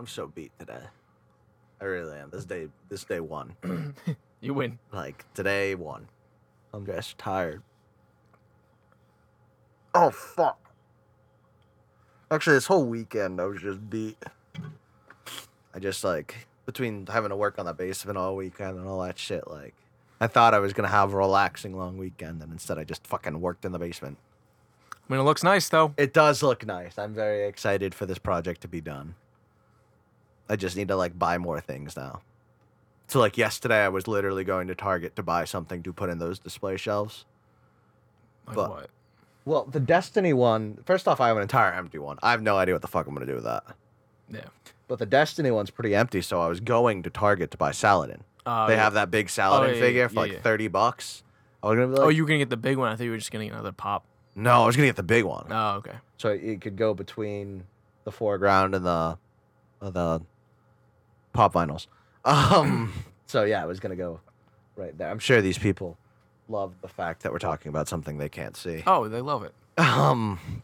I'm so beat today. I really am. This day, this day one. You win. Like today one. I'm just tired. Oh fuck. Actually, this whole weekend I was just beat. I just like between having to work on the basement all weekend and all that shit. Like, I thought I was gonna have a relaxing long weekend, and instead I just fucking worked in the basement. I mean, it looks nice though. It does look nice. I'm very excited for this project to be done. I just need to like buy more things now. So like yesterday I was literally going to Target to buy something to put in those display shelves. Like But- what? Well, the Destiny one, first off I have an entire empty one. I have no idea what the fuck I'm going to do with that. Yeah. But the Destiny one's pretty empty, so I was going to Target to buy Saladin. Uh, they yeah. have that big Saladin Oh, yeah, figure yeah, for like. 30 bucks. I was to be like, Oh, you were gonna get the big one. I thought you were just gonna get another pop. No, I was going to get the big one. Oh, okay. so it could go between the foreground and the uh, the pop vinyls. Um, so yeah, I was gonna go right there. I'm sure these people love the fact that we're talking about something they can't see. Oh, they love it. Um,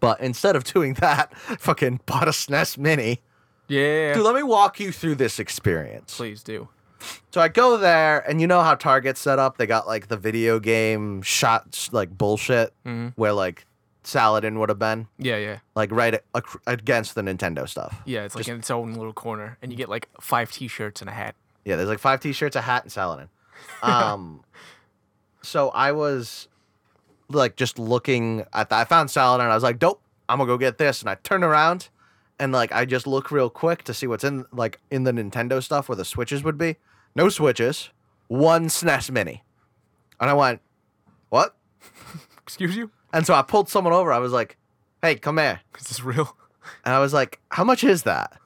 but instead of doing that, fucking bought a SNES Mini. Yeah. Dude, let me walk you through this experience. Please do. So I go there, and you know how Target's set up? They got like the video game shots, like bullshit, Mhm. where like Saladin would have been. Yeah, yeah, like right against the Nintendo stuff. yeah. It's like Just- in its own little corner, and you get like five T-shirts and a hat. Yeah, there's like five t-shirts, a hat, and Saladin. Um, so I was like just looking at that. I found Saladin. And I was like, dope. I'm gonna go get this, and I turn around, and like I just look real quick to see what's in like in the Nintendo stuff where the switches would be. No switches. One SNES Mini, and I went, what? Excuse you? And so I pulled someone over. I was like, hey, come here. Is this real? And I was like, how much is that?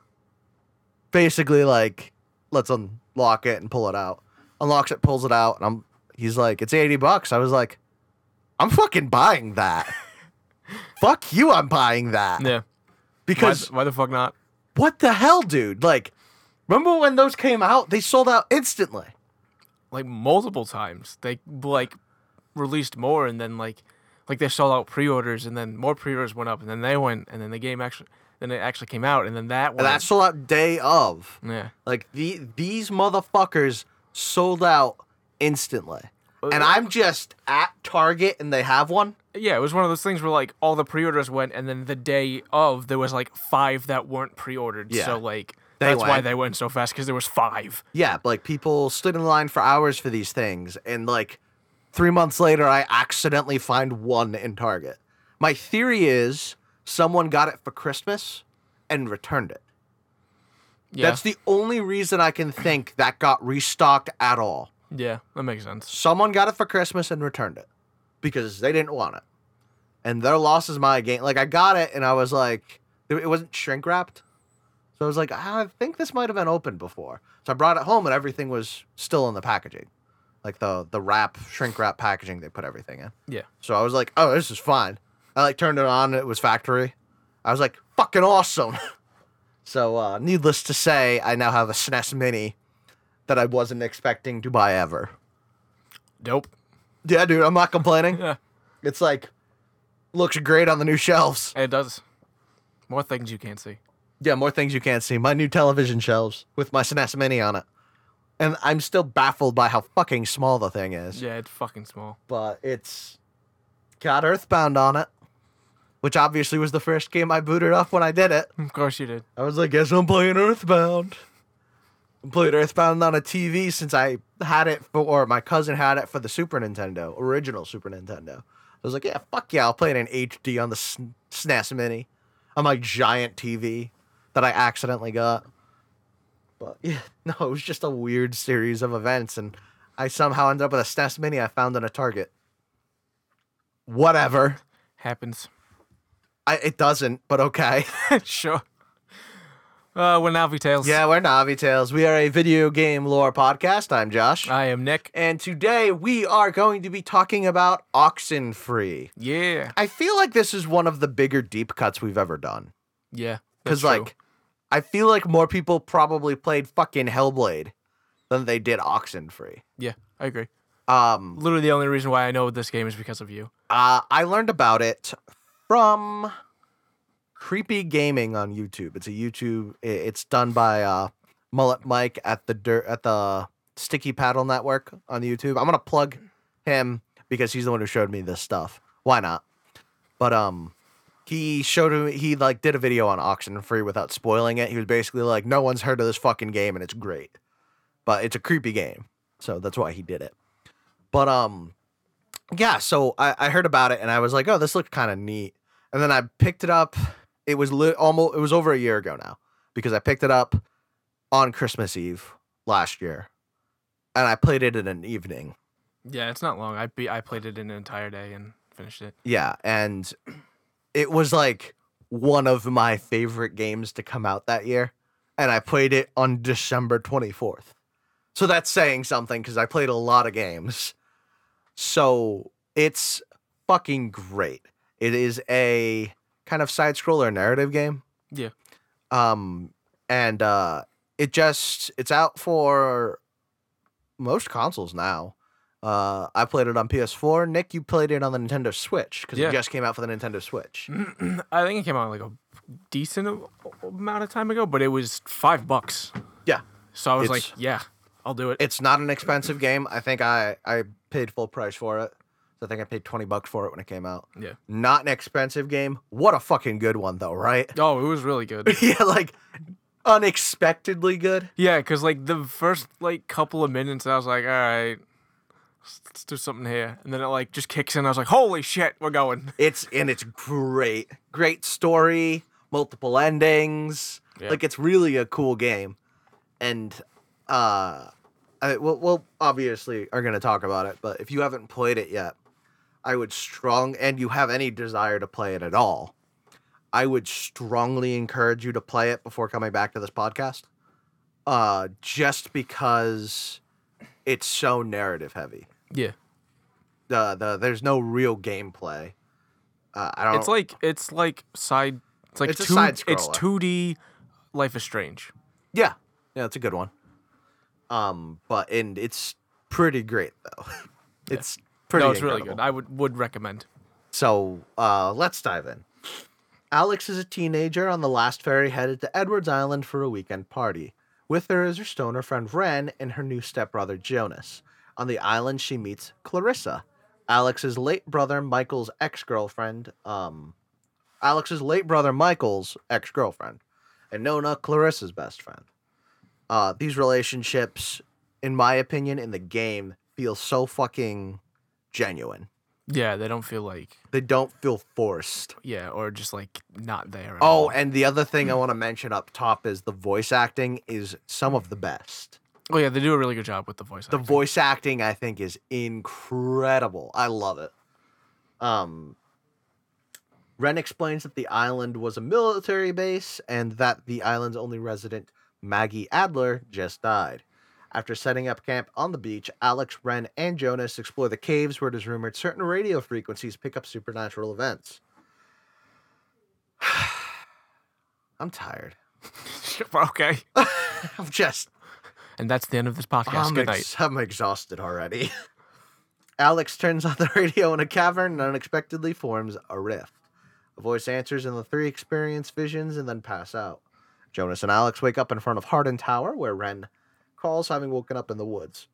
Basically, like, let's unlock it and pull it out. Unlocks it, pulls it out, and I'm he's like, it's 80 bucks. I was like, I'm fucking buying that. Fuck you, I'm buying that. Yeah. Why, Because why the fuck not? what the hell, dude? Like, remember when those came out? They sold out instantly. Like multiple times. They like released more, and then like like they sold out pre-orders, and then more pre-orders went up, and then they went, and then the game actually then it actually came out, and then that And that sold out day of. yeah. Like the these motherfuckers sold out instantly. And I'm just at Target and they have one. Yeah, it was one of those things where like all the pre-orders went, and then the day of there was like five that weren't pre-ordered. Yeah. So like They that's why they went so fast because there was five. Yeah, like people stood in line for hours for these things, and like three months later, I accidentally find one in Target. My theory is someone got it for Christmas and returned it. Yeah. That's the only reason I can think that got restocked at all. yeah, that makes sense. Someone got it for Christmas and returned it because they didn't want it, and their loss is my gain. Like I got it, and I was like, it it wasn't shrink wrapped. So I was like, ah, I think this might have been opened before. So I brought it home and everything was still in the packaging. Like the the wrap, shrink wrap packaging they put everything in. Yeah. So I was like, oh, this is fine. I like turned it on, it was factory. I was like, fucking awesome. so uh needless to say, I now have a SNES mini that I wasn't expecting to buy ever. Dope. Yeah, dude, I'm not complaining. Yeah, It's like looks great on the new shelves. it does. More things you can't see. Yeah, more things you can't see. My new television shelves with my SNES Mini on it. And I'm still baffled by how fucking small the thing is. Yeah, it's fucking small. But it's got Earthbound on it, which obviously was the first game I booted up when I did it. Of course you did. I was like, guess I'm playing Earthbound. I played Earthbound on a TV since I had it for, or my cousin had it for the Super Nintendo, original Super Nintendo. I was like, yeah, fuck yeah, I'll play it in HD on the SNES Mini on my giant TV that I accidentally got. But yeah, no, it was just a weird series of events, and I somehow ended up with a SNES Mini I found in a Target. Whatever. Happens. I, it doesn't, but okay. sure. Uh, we're Navi Tales. Yeah, we're Navi Tales. We are a video game lore podcast. I'm Josh. I am Nick. and today we are going to be talking about Oxenfree. Yeah. I feel like this is one of the bigger deep cuts we've ever done. Yeah. Because, like, I feel like more people probably played fucking Hellblade than they did Oxenfree. Yeah, I agree. Um, Literally the only reason why I know this game is because of you. uh, I learned about it from Creepy Gaming on YouTube. It's a YouTube. It's done by uh, Mullet Mike at the dirt at the Sticky Paddle Network on YouTube. I'm gonna plug him because he's the one who showed me this stuff. Why not? But um, he showed me he like did a video on Oxenfree without spoiling it. He was basically like, no one's heard of this fucking game and it's great, but it's a creepy game, so that's why he did it. But um, yeah. So I, I heard about it and I was like, oh, this looked kind of neat. And then I picked it up. It was li- almost it was over a year ago now because I picked it up on Christmas Eve last year, and I played it in an evening. Yeah, it's not long. I be I played it in an entire day and finished it. Yeah, and it was like one of my favorite games to come out that year, and I played it on December 24th. So that's saying something because I played a lot of games. So it's fucking great. It is a kind of side scroller narrative game. Yeah. Um, and uh, it just it's out for most consoles now. Uh, I played it on PS4. Nick, you played it on the Nintendo Switch because Yeah. it just came out for the Nintendo Switch. I think it came out like a decent amount of time ago, but it was five bucks. Yeah. So I was It's- like, yeah, I'll do it. It's not an expensive game. I think I I paid full price for it. So I think I paid twenty bucks for it when it came out. Yeah. Not an expensive game. What a fucking good one though, right? Oh, it was really good. yeah, like unexpectedly good. yeah, because like the first like couple of minutes, I was like, all right, let's, let's do something here, and then it like just kicks in. I was like, holy shit, we're going. It's and it's great. Great story, multiple endings. Yeah. Like it's really a cool game. And uh I we'll, we'll obviously are going to talk about it, but if you haven't played it yet, I would strong and you have any desire to play it at all, I would strongly encourage you to play it before coming back to this podcast. Uh just because it's so narrative heavy. Yeah, The the there's no real gameplay. Uh, I don't it's like it's like side. It's like It's a two, side It's two D. Life is Strange. Yeah, yeah, it's a good one. Um, but and it's pretty great though. It's pretty. no, it's really good. I would would recommend. So uh, let's dive in. Alex is a teenager on the last ferry headed to Edwards Island for a weekend party. With her is her stoner friend Ren and her new stepbrother Jonas. On the island, she meets Clarissa, Alex's late brother Michael's ex girlfriend. Um, Alex's late brother Michael's ex girlfriend, and Nona Clarissa's best friend. Uh, these relationships, in my opinion, in the game, feel so fucking genuine. Yeah, they don't feel like They don't feel forced. yeah, or just like not there. Oh, all. and the other thing I want to mention up top is the voice acting is some of the best. Oh yeah, they do a really good job with the voice. Acting. The acting. voice acting I think is incredible. I love it. Um Ren explains that the island was a military base and that the island's only resident, Maggie Adler, just died. After setting up camp on the beach, Alex, Ren, and Jonas explore the caves where it is rumored certain radio frequencies pick up supernatural events. I'm tired. okay, I'm just and that's the end of this podcast. I'm, good night. ex- I'm exhausted already. Alex turns on the radio in a cavern and unexpectedly forms a rift. A voice answers, and the three experience visions and then pass out. Jonas and Alex wake up in front of Hardin Tower, where Ren calls, having woken up in the woods.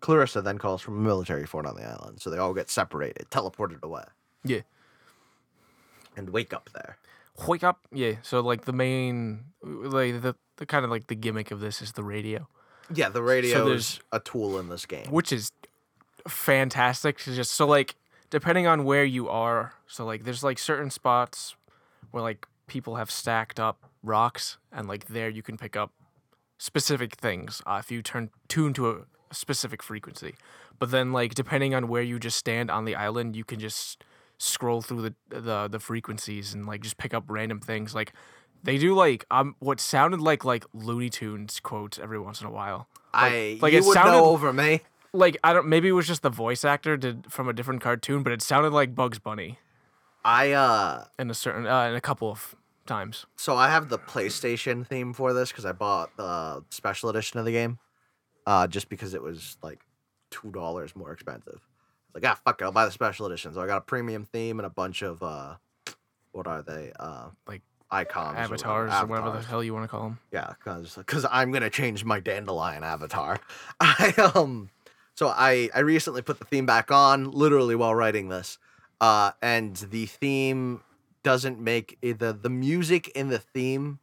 Clarissa then calls from a military fort on the island, so they all get separated, teleported away, Yeah, and wake up there. wake up. Yeah, so like the main, like the, the kind of like the gimmick of this is the radio, Yeah, the radio is a tool in this game. which is fantastic. to just so like depending on where you are, so like there's like certain spots where like people have stacked up rocks, and like there you can pick up specific things uh, if you turn tune to a specific frequency. But then like depending on where you just stand on the island, you can just scroll through the the the frequencies and like just pick up random things. Like they do like um what sounded like like Looney Tunes quotes every once in a while. I like you it sounded- over me. Like I don't maybe it was just the voice actor did from a different cartoon, but it sounded like Bugs Bunny I uh in a certain uh, in a couple of times. so I have the PlayStation theme for this because I bought the special edition of the game, uh, just because it was like two dollars more expensive. Like ah, fuck it, I'll buy the special edition. So I got a premium theme and a bunch of uh, what are they? Uh, Like icons, or whatever, avatars or whatever the hell you want to call them. Yeah, because because I'm gonna change my dandelion avatar. I um, so I I recently put the theme back on literally while writing this, uh, and the theme doesn't make the the music in the theme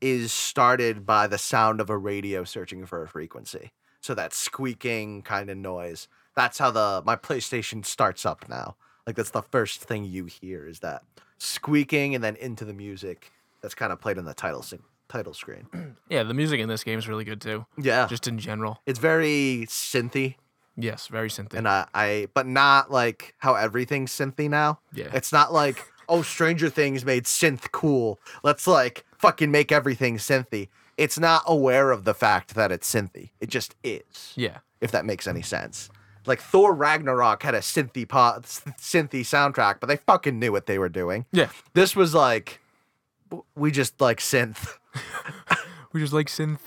is started by the sound of a radio searching for a frequency. So that squeaking kind of noise. That's how the my PlayStation starts up now. Like that's the first thing you hear is that squeaking and then into the music that's kind of played in the title title screen. Yeah, the music in this game is really good too. Yeah. Just in general. it's very synthy Yes, very synthy. and I, I but not like how everything's synthy now. yeah. It's not like, oh, Stranger Things made synth cool. Let's like fucking make everything synthy. It's not aware of the fact that it's synthy. It just is. yeah. If that makes any sense. Like Thor Ragnarok had a synthy pot, synthy soundtrack, but they fucking knew what they were doing. Yeah. This was like, we just like synth. We just like synth.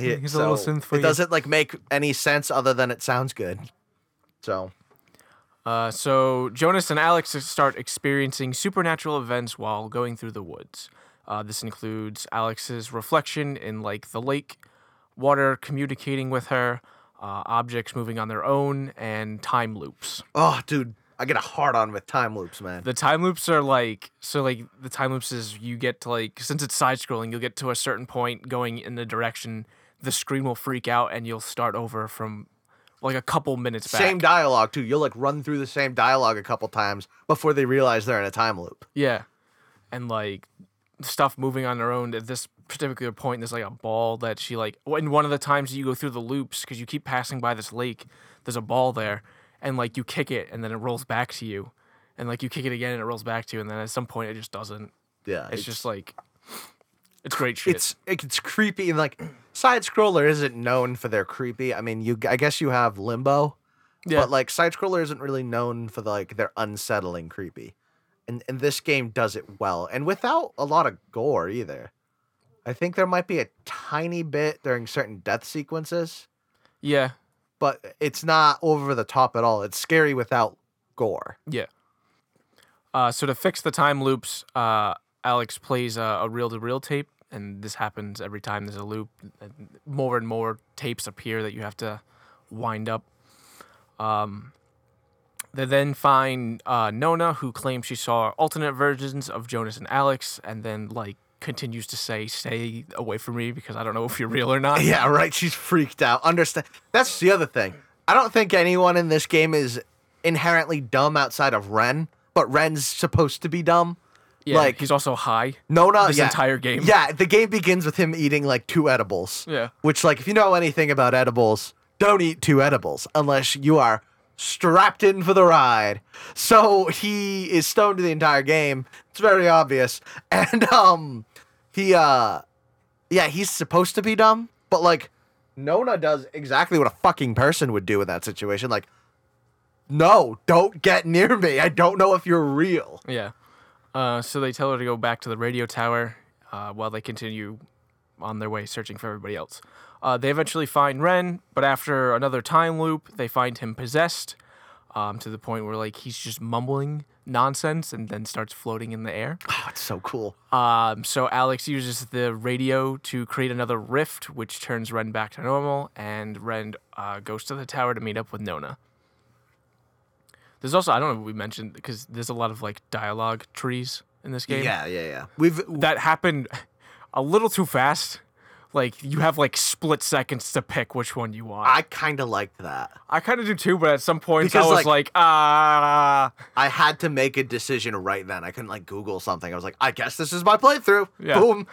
Yeah, Here's a little so synth for it you. doesn't like make any sense other than it sounds good. So Uh, so Jonas and Alex start experiencing supernatural events while going through the woods. Uh, this includes Alex's reflection in like the lake, water communicating with her, uh, objects moving on their own, and time loops. Oh, dude, I get a hard on with time loops, man. The time loops are like so like the time loops is you get to like since it's side scrolling, you'll get to a certain point going in the direction the screen will freak out and you'll start over from like a couple minutes back. Same dialogue too. You'll like run through the same dialogue a couple times before they realize they're in a time loop. Yeah. And like stuff moving on their own at this particular point there's like a ball that she like in one of the times you go through the loops because you keep passing by this lake there's a ball there and like you kick it and then it rolls back to you and like you kick it again and it rolls back to you and then at some point it just doesn't Yeah, it's, just like it's great shit it's it's creepy and like side scroller isn't known for their creepy. I mean, you I guess you have Limbo, yeah but like side scroller isn't really known for the, like their unsettling creepy. And and this game does it well and without a lot of gore either. I think there might be a tiny bit during certain death sequences, yeah but it's not over the top at all. It's scary without gore. yeah uh, so to fix the time loops uh, alex plays a, a reel-to-reel tape and this happens every time there's a loop and more and more tapes appear that you have to wind up um, they then find uh, nona who claims she saw alternate versions of jonas and alex and then like continues to say stay away from me because i don't know if you're real or not Yeah, right. She's freaked out. Understand? That's the other thing. I don't think anyone in this game is inherently dumb outside of Ren, but Ren's supposed to be dumb. yeah like- he's also high Nona, this yeah. entire game Yeah, the game begins with him eating like two edibles. yeah Which, like, if you know anything about edibles, don't eat two edibles unless you are strapped in for the ride. So he is stoned to the entire game. It's very obvious. And um he uh yeah, he's supposed to be dumb, but like Nona does exactly what a fucking person would do in that situation. Like, no, don't get near me. I don't know if you're real. Yeah. Uh, so they tell her to go back to the radio tower uh, while they continue on their way searching for everybody else. Uh, they eventually find Ren, but after another time loop, they find him possessed um, to the point where like he's just mumbling nonsense and then starts floating in the air. Oh, it's so cool. Um, so Alex uses the radio to create another rift, which turns Ren back to normal, and Ren uh, goes to the tower to meet up with Nona. There's also I don't know if we mentioned because there's a lot of like dialogue trees in this game. Yeah, yeah, yeah. We've that happened a little too fast. Like you have like split seconds to pick which one you want. I, kind of liked that. I kind of do too, but at some points I was like- like, ah, I had to make a decision right then. I couldn't like Google something. I was like, I guess this is my playthrough. Yeah. Boom.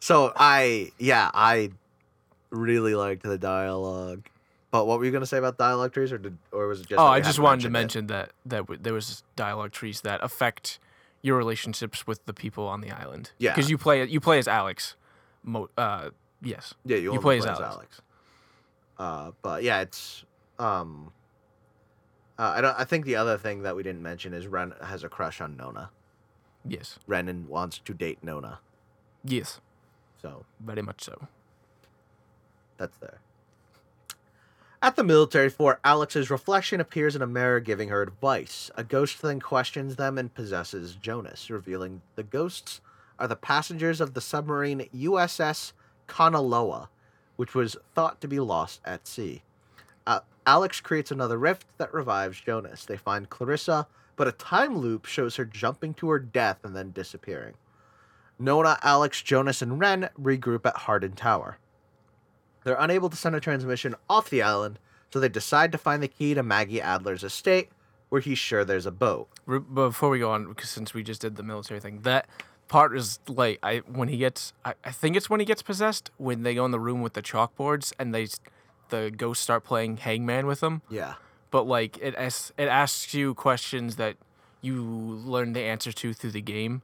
So I, yeah, I really liked the dialogue. But what were you gonna say about dialogue trees, or did, or was it just? oh, I just wanted to mention that that w- there was dialogue trees that affect your relationships with the people on the island. Yeah. because you play you play as Alex. Mo- uh, yes. Yeah, you, you only play as Alex. Alex. Uh, but yeah, it's um. Uh, I don't. I think the other thing that we didn't mention is Ren has a crush on Nona. Yes. Renan wants to date Nona, Yes. so Very much so. That's there. At the military fort, Alex's reflection appears in a mirror giving her advice. A ghost then questions them and possesses Jonas, revealing the ghost's are the passengers of the submarine USS Kanaloa, which was thought to be lost at sea. Uh, Alex creates another rift that revives Jonas. They find Clarissa, but a time loop shows her jumping to her death and then disappearing. Nona, Alex, Jonas, and Ren regroup at Hardin Tower. They're unable to send a transmission off the island, so they decide to find the key to Maggie Adler's estate, where he's sure there's a boat. Re- Before we go on, because since we just did the military thing, that part is like I when he gets I, I think it's when he gets possessed when they go in the room with the chalkboards and they the ghosts start playing hangman with them. Yeah. But like it as, it asks you questions that you learn the answer to through the game,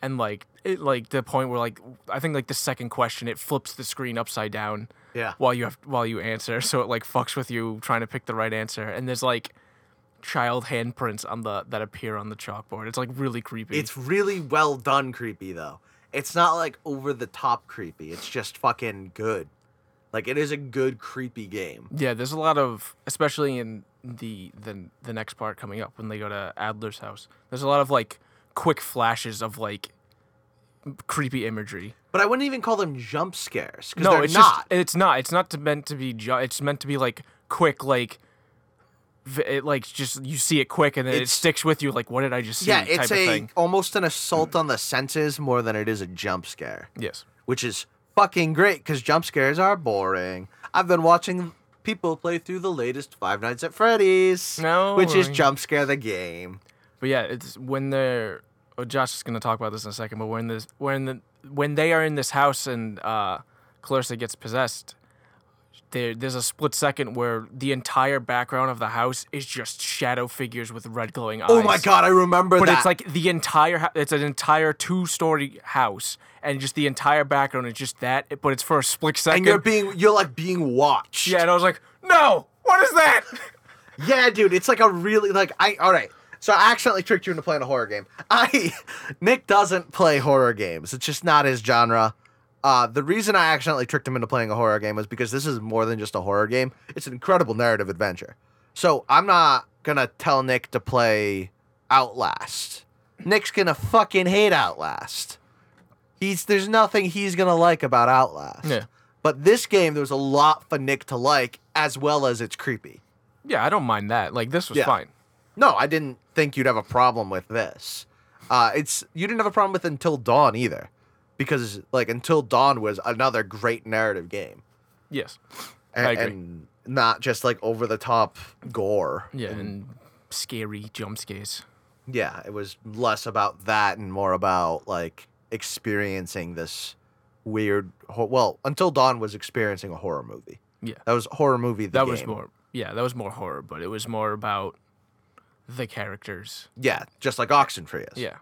and like it like the point where like I think like the second question it flips the screen upside down Yeah. while you have while you answer, so it like fucks with you trying to pick the right answer. And there's like child handprints on the that appear on the chalkboard. It's like really creepy. It's really well done creepy though. It's not like over the top creepy. It's just fucking good. Like it is a good creepy game. yeah, there's a lot of especially in the the the next part coming up when they go to Adler's house. There's a lot of like quick flashes of like creepy imagery. But I wouldn't even call them jump scares No, it's not. just it's not. It's not meant to be. Ju- it's meant to be like quick, like. It like just you see it quick and then it It's- sticks with you. Like, what did I just see? yeah, type it's of a thing. almost an assault on the senses more than it is a jump scare, Yes. which is fucking great because jump scares are boring. I've been watching people play through the latest Five Nights at Freddy's, No which is way. jump scare the game. But yeah, it's when they're. Oh, Josh is gonna talk about this in a second. But when this, when the, when they are in this house and uh, Clarissa gets possessed, there there's a split second where the entire background of the house is just shadow figures with red glowing eyes. Oh my god, I remember But that. But it's like the entire. It's an entire two-story house, and just the entire background is just that. But it's for a split second. and you're being you're like being watched. yeah, and I was like, no, what is that? Yeah, dude, it's like a really like I all right. So I accidentally tricked you into playing a horror game. I Nick doesn't play horror games. It's just not his genre. Uh, the reason I accidentally tricked him into playing a horror game was because this is more than just a horror game. It's an incredible narrative adventure. So I'm not gonna tell Nick to play Outlast. Nick's gonna fucking hate Outlast. He's there's nothing he's gonna like about Outlast. Yeah. But this game, there's a lot for Nick to like, as well as it's creepy. Yeah, I don't mind that. Like this was Yeah. fine. No, I didn't think you'd have a problem with this. Uh, it's you didn't have a problem with Until Dawn either, because like Until Dawn was another great narrative game, Yes. and, and not just like over the top gore. Yeah, and scary jump scares. Yeah, it was less about that and more about like experiencing this weird. Well, Until Dawn was experiencing a horror movie. Yeah. That was horror movie. The that was game. more yeah that was more horror but it was more about the characters Yeah, just like Oxenfree is. yeah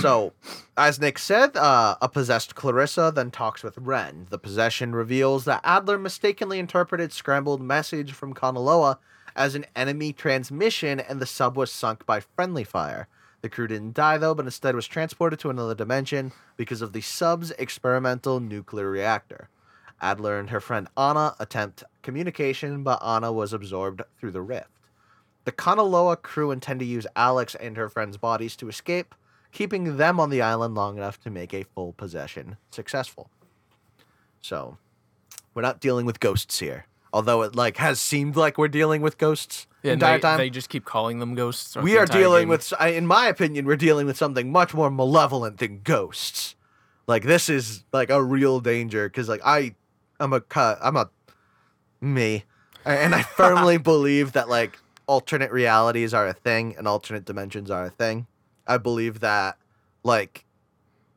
So, as Nick said, uh, a possessed Clarissa then talks with Ren. The possession reveals that Adler mistakenly interpreted scrambled message from Kanaloa as an enemy transmission, and the sub was sunk by friendly fire. The crew didn't die though, but instead was transported to another dimension because of the sub's experimental nuclear reactor. Adler and her friend Anna attempt communication, but Anna was absorbed through the rift. The Kanaloa crew intend to use Alex and her friend's bodies to escape, keeping them on the island long enough to make a full possession successful. So, we're not dealing with ghosts here. Although it like has seemed like we're dealing with ghosts yeah entire they, time. they just keep calling them ghosts we the are dealing game. with, in my opinion, we're dealing with something much more malevolent than ghosts. Like this is like a real danger because like I, I'm a cut, I'm a me, and I firmly believe that like alternate realities are a thing and alternate dimensions are a thing. I believe that like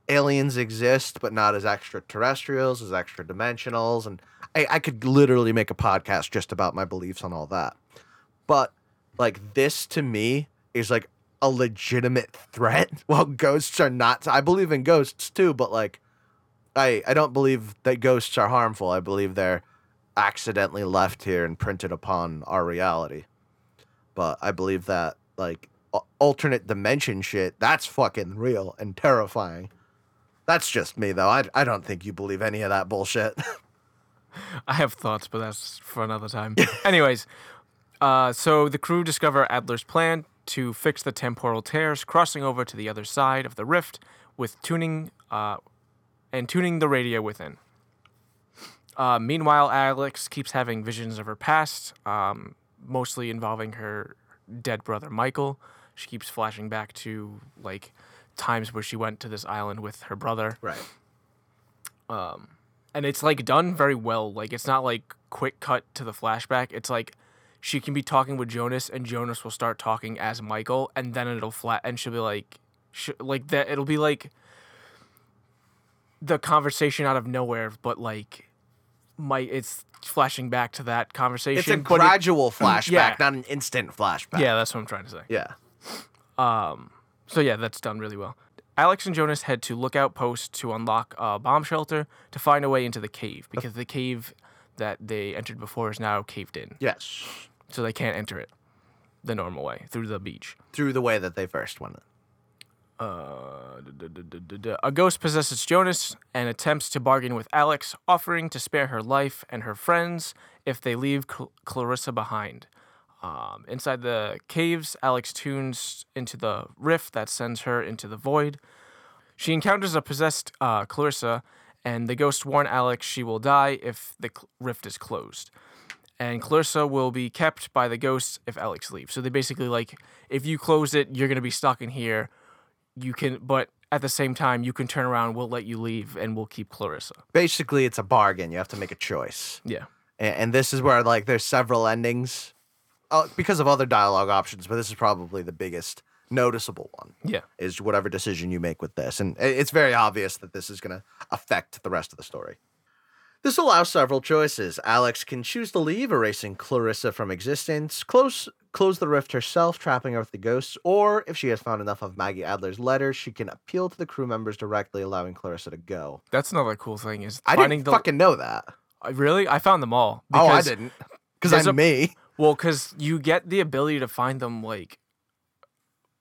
aliens exist, but not as extraterrestrials, as extra dimensionals, and I, I could literally make a podcast just about my beliefs on all that. But like this to me is like a legitimate threat. While ghosts are not, I believe in ghosts too, but like I I don't believe that ghosts are harmful. I believe they're accidentally left here and printed upon our reality. But I believe that like alternate dimension shit, that's fucking real and terrifying. That's just me though. I I don't think you believe any of that bullshit. i have thoughts but that's for another time anyways uh, so the crew discover adler's plan to fix the temporal tears crossing over to the other side of the rift with tuning uh, and tuning the radio within. Uh, meanwhile, Alex keeps having visions of her past, um, mostly involving her dead brother Michael. She keeps flashing back to like times where she went to this island with her brother, Right. Um, and it's like done very well. Like it's not like quick cut to the flashback. It's like she can be talking with Jonas, and Jonas will start talking as Michael, and then it'll flat, and she'll be like, sh- like that. It'll be like the conversation out of nowhere, but like, my it's flashing back to that conversation. It's a but it- gradual flashback, yeah. not an instant flashback. yeah, that's what I'm trying to say. Yeah. So yeah, that's done really well. Alex and Jonas head to Lookout Post to unlock a bomb shelter to find a way into the cave because the cave that they entered before is now caved in, Yes. so they can't enter it the normal way through the beach. Through the way that they first went. Uh, duh, duh, duh. A ghost possesses Jonas and attempts to bargain with Alex, offering to spare her life and her friends if they leave Cl- Clarissa behind. Um, inside the caves, Alex tunes into the rift that sends her into the void. She encounters a possessed uh, Clarissa, and the ghost warn Alex she will die if the rift is closed. And Clarissa will be kept by the ghost if Alex leaves. So they basically like, if you close it, you're gonna be stuck in here. You can, but at the same time, you can turn around. We'll let you leave, and we'll keep Clarissa. Basically, it's a bargain. You have to make a choice. Yeah. And, and this is where, like, there's several endings uh, because of other dialogue options, but this is probably the biggest noticeable one. Yeah. is whatever decision you make with this. And it's very obvious that this is going to affect the rest of the story. This allows several choices. Alex can choose to leave, erasing Clarissa from existence, close close the rift herself, trapping her with the ghosts, or if she has found enough of Maggie Adler's letters, she can appeal to the crew members directly, allowing Clarissa to go. That's another cool thing is I didn't the. fucking know that. Uh, really, I found them all. oh, I didn't. Because I'm a- me. Well, because you get the ability to find them like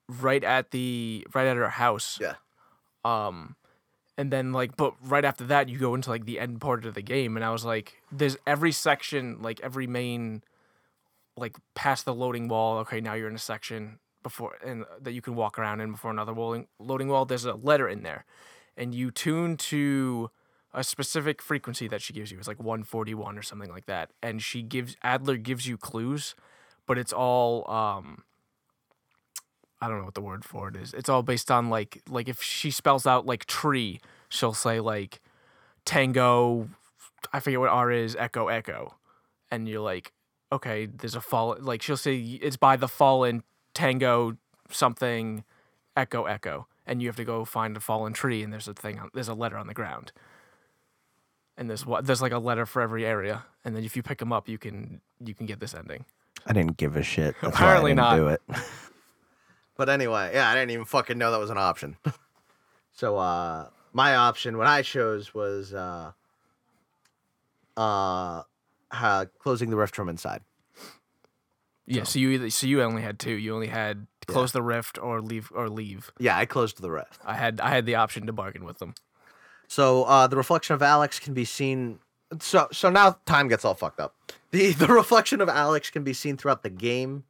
right at the right at our house. Yeah. Um, and then like, but right after that, you go into like the end part of the game, and I was like, there's every section, like every main, like past the loading wall. Okay, now you're in a section before and that you can walk around in before another loading loading wall. There's a letter in there, and you tune to a specific frequency that she gives you. It's like 141 or something like that. And she gives Adler gives you clues, but it's all um I don't know what the word for it is. It's all based on like like if she spells out like tree, she'll say like tango I forget what R is, echo echo. And you're like, okay, there's a fall like she'll say it's by the fallen tango something echo echo and you have to go find a fallen tree and there's a thing on, there's a letter on the ground and there's what there's like a letter for every area and then if you pick them up you can you can get this ending I didn't give a shit. That's Apparently why I didn't not. do it. but anyway, yeah, I didn't even fucking know that was an option. so uh my option what I chose was uh uh, uh closing the rift from inside. yeah so you either so you only had two you only had close the rift or leave or leave Yeah, I closed the rift. i had i had the option to bargain with them So uh the reflection of Alex can be seen so so now time gets all fucked up. The the reflection of Alex can be seen throughout the game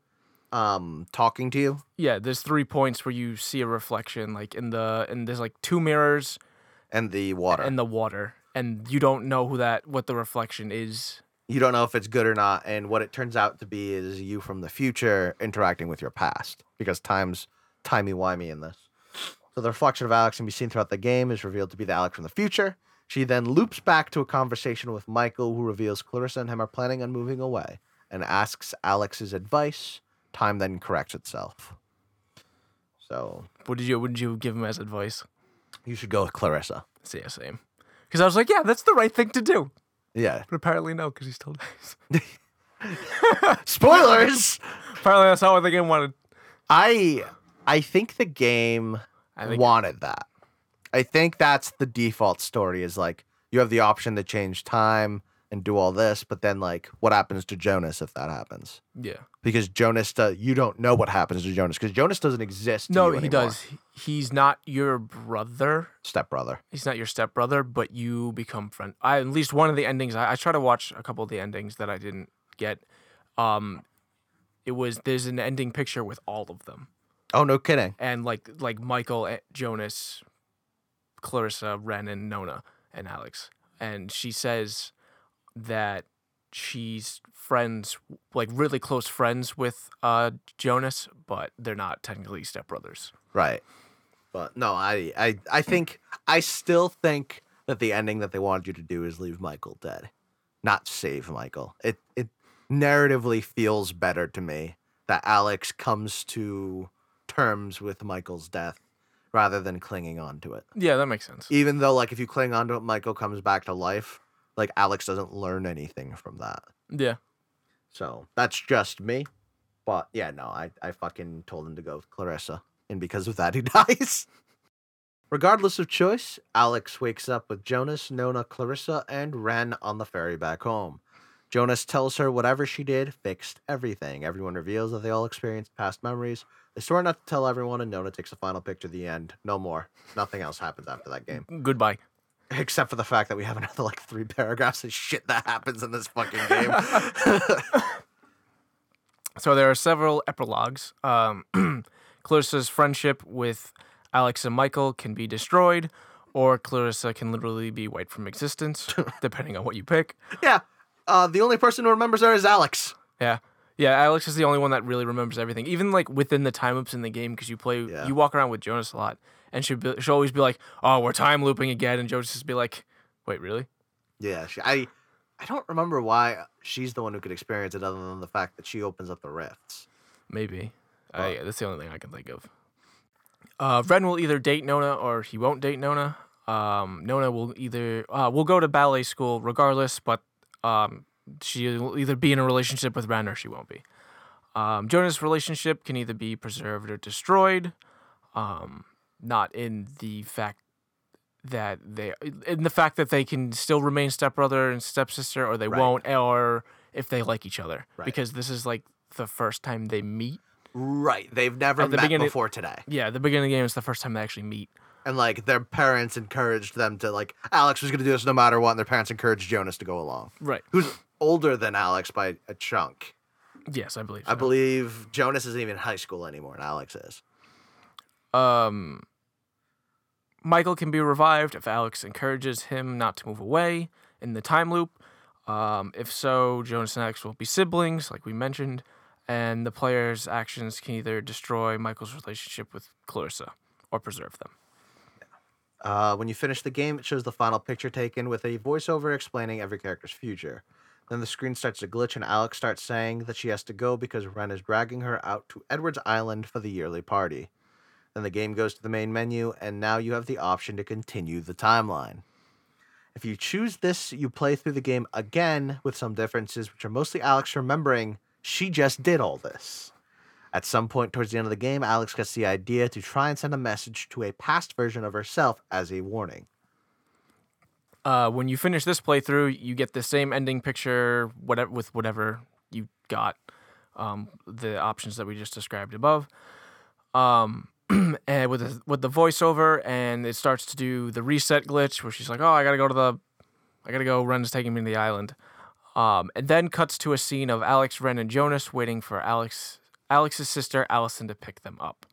um talking to you. yeah there's three points where you see a reflection like in the and there's like two mirrors and the water. and the water and you don't know who that what the reflection is you don't know if it's good or not and what it turns out to be is you from the future interacting with your past because time's timey-wimey in this so the reflection of alex can be seen throughout the game is revealed to be the alex from the future. She then loops back to a conversation with michael who reveals clarissa and him are planning on moving away and asks alex's advice. Time then corrects itself. So what did you what did you give him as advice? you should go with clarissa. So yeah same. Because i was like yeah that's the right thing to do. Yeah. But apparently no because he still dies. Spoilers! Apparently that's not what the game wanted. I I think the game I wanted that. I think that's the default story is like you have the option to change time and do all this, but then like what happens to Jonas if that happens? yeah Because Jonas does you don't know what happens to Jonas because Jonas doesn't exist. to no he anymore. does he's not your brother Stepbrother. he's not your stepbrother, but you become friend. I at least one of the endings. I, I try to watch a couple of the endings that I didn't get. Um, it was there's an ending picture with all of them, Oh no kidding. and like like Michael, eh, Jonas, Clarissa, Ren, and Nona and Alex, and she says that she's friends, like really close friends with uh, Jonas, but they're not technically stepbrothers. Right. But no, I, I I think I still think that the ending that they wanted you to do is leave Michael dead, not save Michael. It it narratively feels better to me that Alex comes to terms with Michael's death rather than clinging on to it. Yeah, that makes sense. Even though like if you cling on to it, Michael comes back to life, like Alex doesn't learn anything from that. Yeah. So that's just me. But yeah, no, I, I fucking told him to go with Clarissa. And because of that, he dies. Regardless of choice, Alex wakes up with Jonas, Nona, Clarissa, and Ren on the ferry back home. Jonas tells her whatever she did fixed everything. Everyone reveals that they all experienced past memories. They swear not to tell everyone, and Nona takes a final picture at the end. No more. Nothing else happens after that game. Goodbye. Except for the fact that we have another like three paragraphs of shit that happens in this fucking game. So there are several epilogues. Um, Clarissa's friendship with Alex and Michael can be destroyed, or Clarissa can literally be wiped from existence, depending on what you pick. yeah. Uh, the only person who remembers her is Alex. Yeah. Yeah, Alex is the only one that really remembers everything, even like within the time loops in the game, because you play, Yeah. you walk around with Jonas a lot, and she'll, she'll always be like, "Oh, we're time looping again," and Jonas just be like, "Wait, really?" Yeah, she, I I don't remember why she's the one who could experience it, other than the fact that she opens up the rifts. Maybe. I, that's the only thing I can think of. Uh, Ren will either date Nona or he won't date Nona. Um, Nona will either uh, will go to ballet school regardless, but um, she will either be in a relationship with Ren or she won't be. Um, Jonas' relationship can either be preserved or destroyed. Um, not in the fact that they in the fact that they can still remain stepbrother and stepsister, or they Right. won't, or if they like each other. Right. Because this is like the first time they meet. Right, they've never At the met beginning- before today, Yeah, the beginning of the game is the first time they actually meet. And like their parents encouraged them to like Alex was gonna do this no matter what, and their parents encouraged Jonas to go along. Right. Who's older than Alex by a chunk. Yes, I believe. I so. believe Jonas isn't even in high school anymore, and Alex is. Um, Michael can be revived if Alex encourages him not to move away in the time loop. Um, if so, Jonas and Alex will be siblings, like we mentioned, and the player's actions can either destroy Michael's relationship with Clarissa or preserve them. Uh, when you finish the game, it shows the final picture taken with a voiceover explaining every character's future. Then the screen starts to glitch, and Alex starts saying that she has to go because Ren is dragging her out to Edward's Island for the yearly party. Then the game goes to the main menu, and now you have the option to continue the timeline. If you choose this, you play through the game again with some differences, which are mostly Alex remembering she just did all this. At some point towards the end of the game, Alex gets the idea to try and send a message to a past version of herself as a warning. Uh, when you finish this playthrough, you get the same ending picture, whatever with whatever you got, um, the options that we just described above, um, and with the, with the voiceover, and it starts to do the reset glitch where she's like, "Oh, I gotta go to the, I gotta go. Ren's taking me to the island," um, and then cuts to a scene of Alex, Ren, and Jonas waiting for Alex, Alex's sister Allison to pick them up.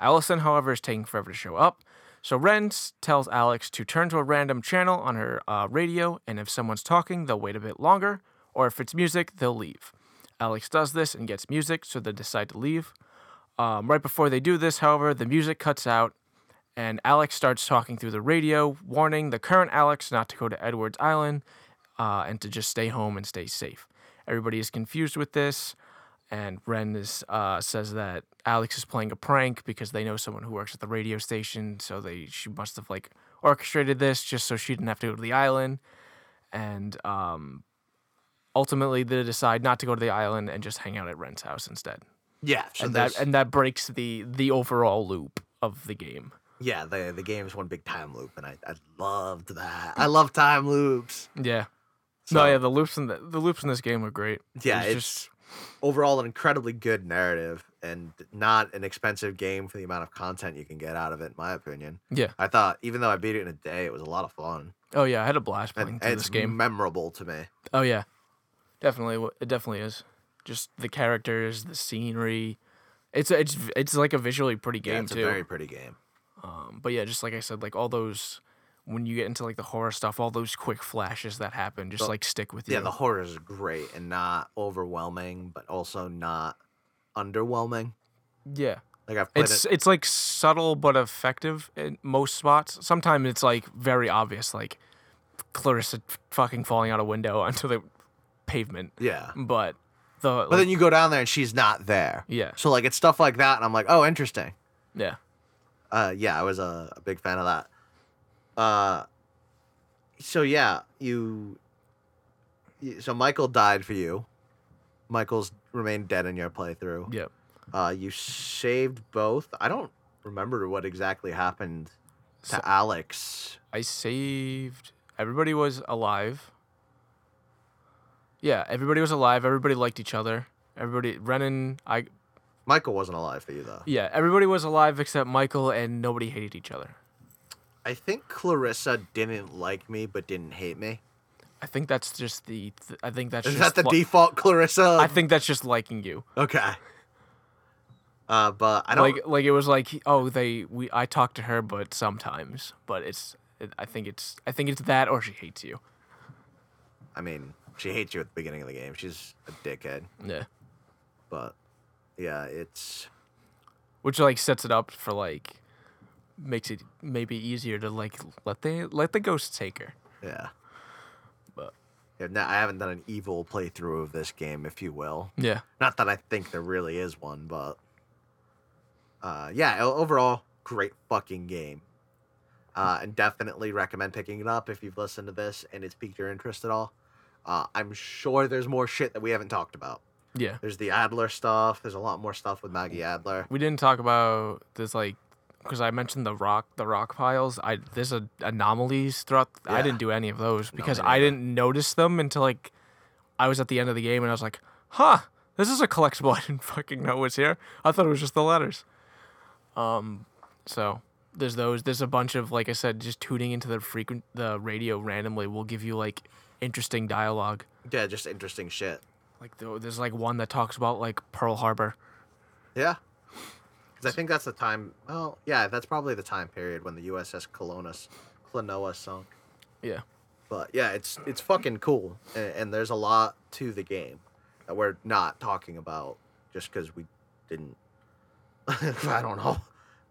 Allison, however, is taking forever to show up. So Ren tells Alex to turn to a random channel on her uh, radio, and if someone's talking, they'll wait a bit longer, or if it's music, they'll leave. Alex does this and gets music, so they decide to leave. Um, right before they do this, however, the music cuts out, and Alex starts talking through the radio, warning the current Alex not to go to Edward's Island uh, and to just stay home and stay safe. Everybody is confused with this, and Ren is, uh, says that Alex is playing a prank because they know someone who works at the radio station, so they she must have like orchestrated this just so she didn't have to go to the island, and um, ultimately they decide not to go to the island and just hang out at Ren's house instead, Yeah, so and there's- that and that breaks the the overall loop of the game. yeah, the the game is one big time loop, and I, I loved that. I love time loops. Yeah. So, no, yeah, the loops in the, the loops in this game are great. yeah, It's it's just overall an incredibly good narrative and not an expensive game for the amount of content you can get out of it. In my opinion, yeah. I thought even though I beat it in a day, it was a lot of fun Oh yeah, I had a blast playing and through it's this game. memorable to me. Oh yeah, definitely. It definitely is. Just the characters, the scenery. It's it's it's like a visually pretty Yeah, game it's too. a very pretty game. Um, but yeah, just like I said, like all those when you get into like the horror stuff, all those quick flashes that happen just The- like stick with you. Yeah, the horror is great and not overwhelming, but also not underwhelming. yeah. Like I've It's it. it's like subtle but effective in most spots. Sometimes it's like very obvious, like Clarissa fucking falling out a window onto the pavement. Yeah. But the But then you go down there and she's not there. yeah So like it's stuff like that, and I'm like, oh, interesting. yeah Uh, yeah, I was a, a big fan of that. Uh, so yeah, you, you. So Michael died for you. Michael's remained dead in your playthrough. yeah. Uh, you saved both. I don't remember what exactly happened to So- Alex. I saved. Everybody was alive. Yeah, everybody was alive. Everybody liked each other. Everybody, Renan, I, Michael wasn't alive for you though. yeah, everybody was alive except Michael, and nobody hated each other. I think Clarissa didn't like me, but didn't hate me. I think that's just the. Th- I think that's Is just that the li- default Clarissa? I think that's just liking you. okay. Uh, but I don't. like like it was like oh they we I talk to her but sometimes but it's it, I think it's I think it's that or she hates you. I mean, she hates you at the beginning of the game. She's a dickhead. Yeah. But yeah, it's Which like sets it up for like makes it maybe easier to like let the let the ghosts take her. yeah. But Yeah, no, I haven't done an evil playthrough of this game, if you will. yeah. Not that I think there really is one, but uh, yeah, overall, great fucking game. Uh, and definitely recommend picking it up if you've listened to this and it's piqued your interest at all. Uh, I'm sure there's more shit that we haven't talked about. Yeah. There's the Adler stuff. There's a lot more stuff with Maggie Adler. We didn't talk about this like because I mentioned the rock the rock piles. I there's a anomalies throughout. I didn't do any of those because me I didn't notice them until like I was at the end of the game and I was like, huh, this is a collectible. I didn't fucking know was here. I thought it was just the letters. Um, so there's those. There's a bunch of like I said, just tuning into the frequent the radio randomly will give you like interesting dialogue. Yeah, just interesting shit. Like there's like one that talks about like Pearl Harbor. Yeah. Because I think that's the time. Well, yeah, that's probably the time period when the USS Colonos, Kanaloa sunk. Yeah. But yeah, it's it's fucking cool, and, and there's a lot to the game that we're not talking about just because we didn't. I don't know,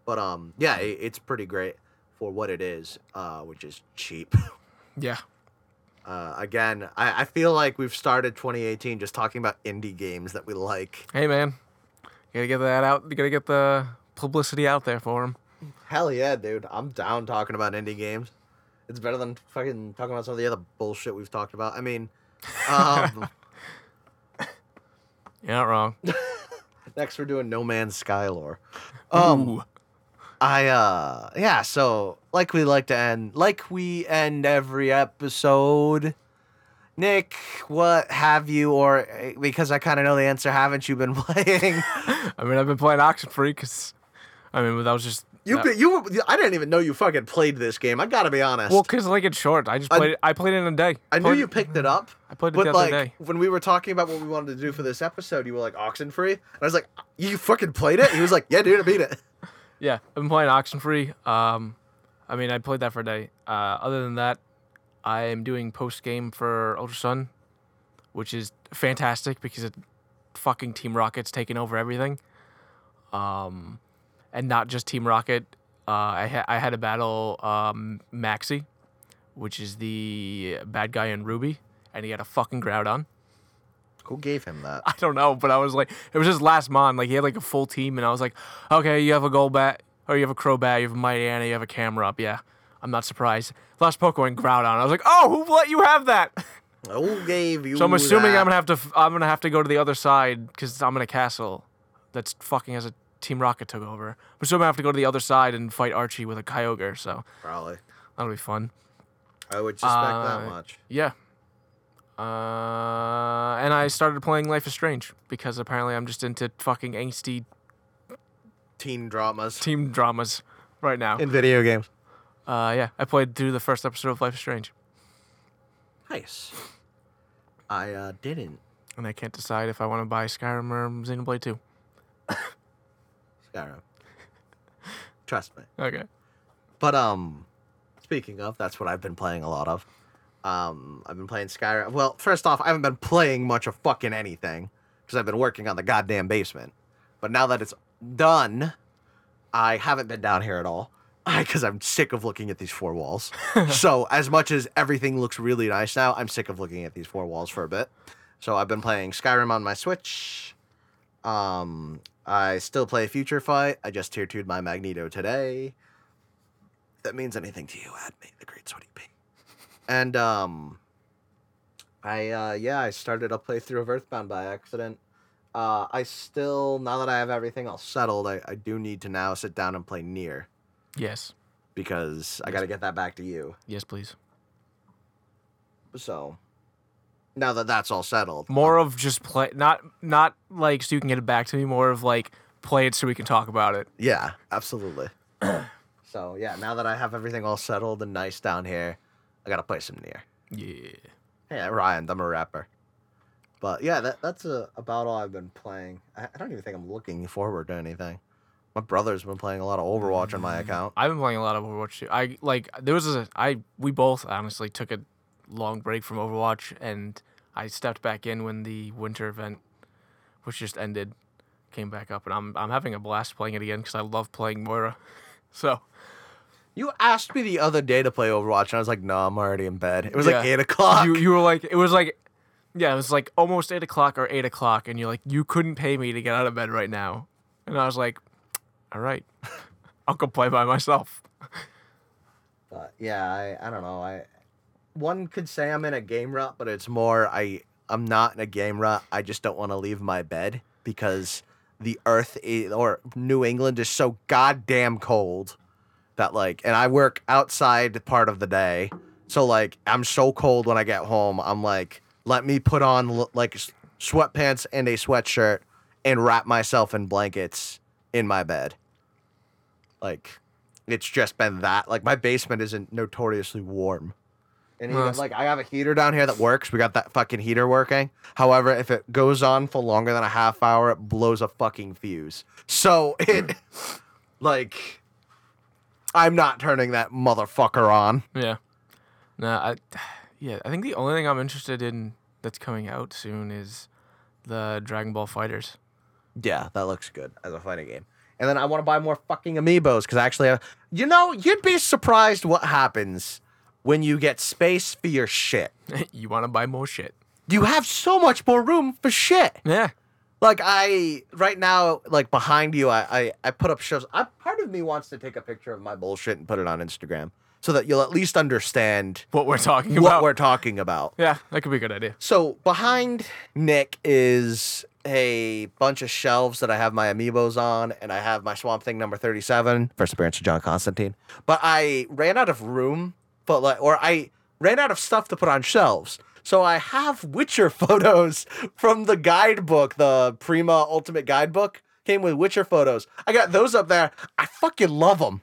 but um, yeah, it, it's pretty great for what it is, uh, which is cheap. Yeah. Uh, again, I, I feel like we've started 2018 just talking about indie games that we like. Hey man, gotta get that out. You gotta get the publicity out there for him. Hell yeah, dude. I'm down talking about indie games. It's better than fucking talking about some of the other bullshit we've talked about. I mean, um, You're not wrong. next we're doing No Man's Sky lore. Um, Ooh. I uh, yeah. So like we like to end, like we end every episode. Nick, what have you, or eh, because I kind of know the answer, haven't you been playing? I mean, I've been playing Oxenfree because, I mean, that was just You, that- you, were- I didn't even know you fucking played this game. I gotta be honest. well, cause like it's short. I just I- played. it. I played it in a day. I knew you picked it up. I played it But the like other day. when we were talking about what we wanted to do for this episode, you were like Oxenfree, and I was like, "You fucking played it?" He was like, "Yeah, dude, I beat it." Yeah, I've been playing Oxenfree. Um, I mean, I played that for a day. Uh, other than that, I am doing post game for Ultra Sun, which is fantastic because it fucking Team Rocket's taking over everything. Um, and not just Team Rocket. Uh, I ha- I had a battle um, Maxie, which is the bad guy in Ruby, and he had a fucking Groudon. Who gave him that? I don't know, but I was like, it was his last mon. Like he had like a full team, and I was like, okay, you have a Golbat, or you have a Crobat, you have a Mightyena, you have a Camerupt. Yeah, I'm not surprised. Last Pokemon Groudon. I was like, oh, who let you have that? Who gave you? So I'm assuming that? I'm gonna have to, I'm gonna have to go to the other side because I'm in a castle that's fucking as a Team Rocket took over. I'm assuming I have to go to the other side and fight Archie with a Kyogre. So probably. that'll be fun. I would suspect Uh, that much. Yeah. Uh, and I started playing Life is Strange because apparently I'm just into fucking angsty Teen dramas Teen dramas right now. in video games. Uh, yeah, I played through the first episode of Life is Strange, Nice. I uh, didn't. and I can't decide if I want to buy Skyrim or Xenoblade 2. Skyrim. Trust me. Okay. But um, speaking of, that's what I've been playing a lot of. Um, I've been playing Skyrim. Well, first off, I haven't been playing much of fucking anything because I've been working on the goddamn basement. But now that it's done, I haven't been down here at all because I'm sick of looking at these four walls. so, as much as everything looks really nice now, I'm sick of looking at these four walls for a bit. So, I've been playing Skyrim on my Switch. Um, I still play Future Fight. I just tier 2'd my Magneto today. If that means anything to you, add me, the Great Sweaty Pea. And um, I uh, yeah, I started a playthrough of Earthbound by accident. Uh, I still now that I have everything all settled, I, I do need to now sit down and play NieR Yes. because I got to get that back to you. Yes, please. So now that that's all settled, More of just play, not not like so you can get it back to me. More of like play it so we can talk about it. Yeah, absolutely. so yeah, now that I have everything all settled and nice down here, I gotta play some NieR. Yeah. Hey, Ryan, I'm a rapper. But yeah, that that's uh, about all I've been playing. I, I don't even think I'm looking forward to anything. My brother's been playing a lot of Overwatch on my mm. account. I've been playing a lot of Overwatch too. I like there was a I we both honestly took a long break from Overwatch and I stepped back in when the winter event, which just ended, came back up and I'm I'm having a blast playing it again because I love playing Moira. So You asked me the other day to play Overwatch, and I was like, "No, I'm already in bed." It was like eight o'clock. you you were like it was like yeah it was like almost eight o'clock or eight o'clock and you're like you couldn't pay me to get out of bed right now and I was like all right I'll go play by myself. But yeah, I, I don't know. I one could say I'm in a game rut, but it's more I I'm not in a game rut. I just don't want to leave my bed because the earth i or New England is so goddamn cold that like and I work outside part of the day. So like I'm so cold when I get home. I'm like let me put on like sweatpants and a sweatshirt and wrap myself in blankets in my bed. Like it's just been that. Like my basement isn't notoriously warm. And even, that's- like I have a heater down here that works. We got that fucking heater working. However, if it goes on for longer than a half hour, it blows a fucking fuse. So it like I'm not turning that motherfucker on. Yeah. No, I yeah, I think the only thing I'm interested in that's coming out soon is the Dragon Ball FighterZ. Yeah, that looks good as a fighting game. And then I want to buy more fucking amiibos because I actually, uh, you know, you'd be surprised what happens when you get space for your shit. you want to buy more shit. You have so much more room for shit. Yeah. Like I right now, like behind you, I I, I put up shows. I, part of me wants to take a picture of my bullshit and put it on Instagram so that you'll at least understand What we're talking what about. What we're talking about. yeah, that could be a good idea. So behind Nick is a bunch of shelves that I have my amiibos on, and I have my Swamp Thing number 37, first appearance of John Constantine. But I ran out of room, but like, or I ran out of stuff to put on shelves. So I have Witcher photos from the guidebook, the Prima Ultimate Guidebook. Came with Witcher photos. I got those up there. I fucking love them.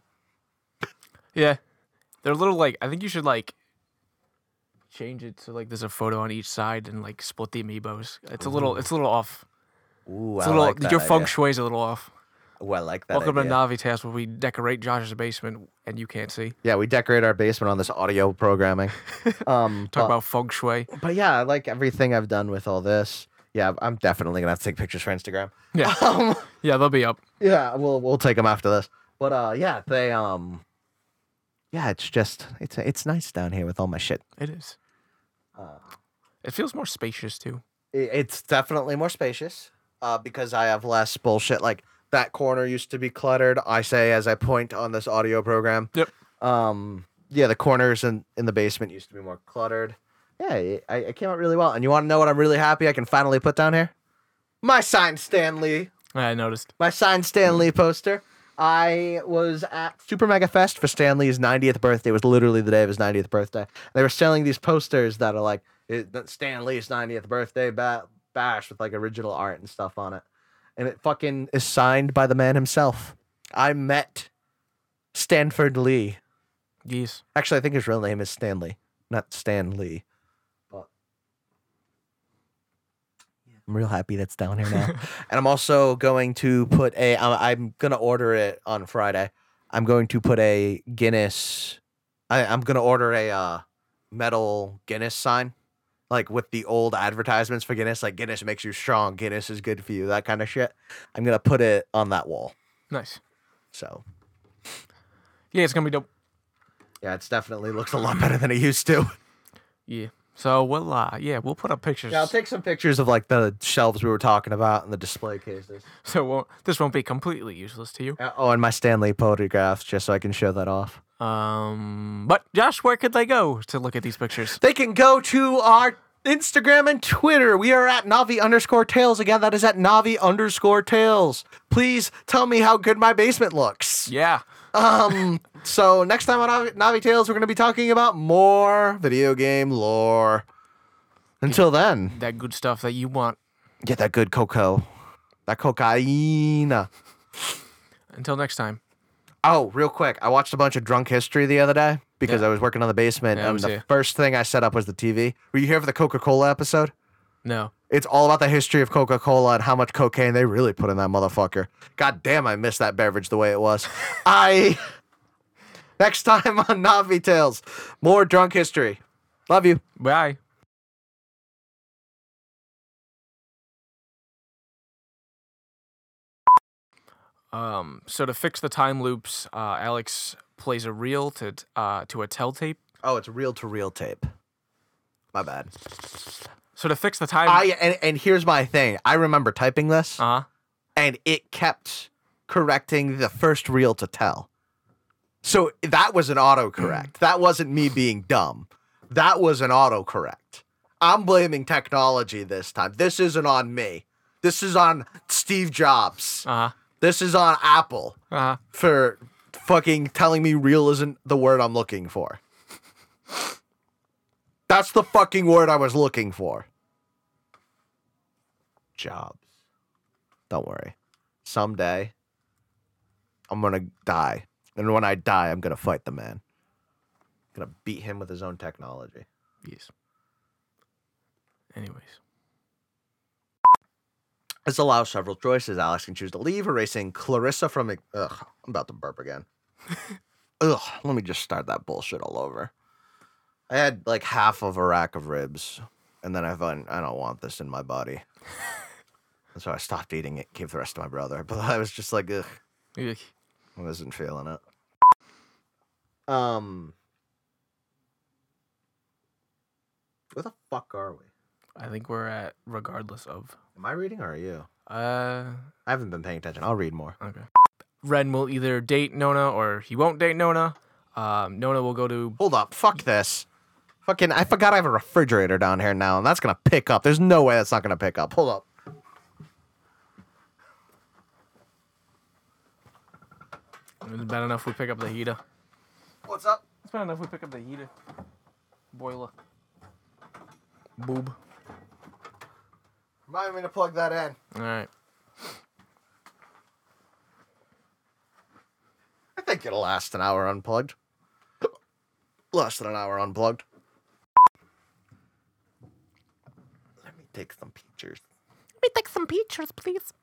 Yeah. They're a little like I think you should like change it so like there's a photo on each side and like split the amiibos. It's a little it's a little off. Ooh, It's a little your feng shui's a little off. Well, I like that. Welcome idea. to Navi Tales where we decorate Josh's basement and you can't see. Yeah, we decorate our basement on this audio programming. Um, Talk but- about feng shui. but yeah, I like everything I've done with all this. Yeah, I'm definitely gonna have to take pictures for Instagram. Yeah. Um, Yeah, they'll be up. yeah, we'll we'll take them after this. But uh, yeah, they um, yeah, it's just it's it's nice down here with all my shit. It is. Uh, It feels more spacious too. i- it's definitely more spacious. Uh, because I have less bullshit. Like that corner used to be cluttered. I say as I point on this audio program. Yep. Um, yeah, the corners in in the basement used to be more cluttered. Yeah, it, I, came out really well. And you want to know what I'm really happy I can finally put down here? My signed Stan Lee I noticed. my signed Stan Lee poster. I was at Super Mega Fest for Stan Lee's 90th birthday. It was literally the day of his 90th birthday. They were selling these posters that are like it, that Stan Lee's 90th birthday ba- bash with like original art and stuff on it. And it fucking is signed by the man himself. I met Stanford Lee. Yes. Actually, I think his real name is Stanley, not Stan Lee. I'm real happy that's down here now. and I'm also going to put a. I'm, I'm gonna order it on Friday. I'm going to put a Guinness I, I'm gonna order a uh, metal Guinness sign, like with the old advertisements for Guinness, like Guinness makes you strong, Guinness is good for you, that kind of shit. I'm gonna put it on that wall. Nice. So Yeah, it's gonna be dope. yeah, it's definitely looks a lot better than it used to. Yeah. So we'll uh yeah we'll put up pictures. Yeah, I'll take some pictures of like the shelves we were talking about and the display cases. so won't, this won't be completely useless to you. Uh, Oh, and my Stan Lee photographs, just so I can show that off. Um, but Josh, where could they go to look at these pictures? They can go to our Instagram and Twitter. We are at Navi underscore Tails. Again, that is at Navi underscore Tails. Please tell me how good my basement looks. Yeah. Um. so next time on Navi, Navi Tales, we're going to be talking about more video game lore. Until then, That good stuff that you want. get that good cocoa, that cocaine. Until next time. Oh, real quick, I watched a bunch of Drunk History the other day because Yeah. I was working on the basement, Yeah, I and was the here. first thing I set up was the TV. Were you here for the Coca Cola episode? No. It's all about the history of Coca Cola and how much cocaine they really put in that motherfucker. God damn, I miss that beverage the way it was. I. Next time on Navi Tales, more drunk history. Love you. Bye. Um, so to fix the time loops, uh, Alex plays a reel to uh, to a tell tape. Oh, it's reel to reel tape. My bad. So to fix the time, I and, and here's my thing. I remember typing this, uh huh. and it kept correcting the first reel to tell. So that was an autocorrect. that wasn't me being dumb. That was an autocorrect. I'm blaming technology this time. This isn't on me. This is on Steve Jobs. Uh huh. This is on Apple Uh huh. for fucking telling me real isn't the word I'm looking for. That's the fucking word I was looking for. Jobs. Don't worry. Someday, I'm gonna die. And when I die, I'm gonna fight the man. gonna beat him with his own technology. Yes. Anyways. This allows several choices. Alex can choose to leave, erasing Clarissa from. Ugh, I'm about to burp again. Ugh, let me just start that bullshit all over. I had like half of a rack of ribs, and then I thought, I don't want this in my body. and so I stopped eating it, gave the rest to my brother. But I was just like, ugh, Ugh. I wasn't feeling it. Um. Where the fuck are we? I think we're at regardless of. Am I reading or are you? Uh. I haven't been paying attention. I'll read more. Okay. Ren will either date Nona or he won't date Nona. Um, Nona will go to. Hold up. Fuck this. Fucking, I forgot I have a refrigerator down here now, and that's gonna pick up. There's no way that's not gonna pick up. Hold up. It's bad enough we pick up the heater. What's up? It's bad enough we pick up the heater. Boiler. Boob. Remind me to plug that in. All right. I think it'll last an hour unplugged. Less than an hour unplugged. Let me take some pictures. Let me take some pictures, please.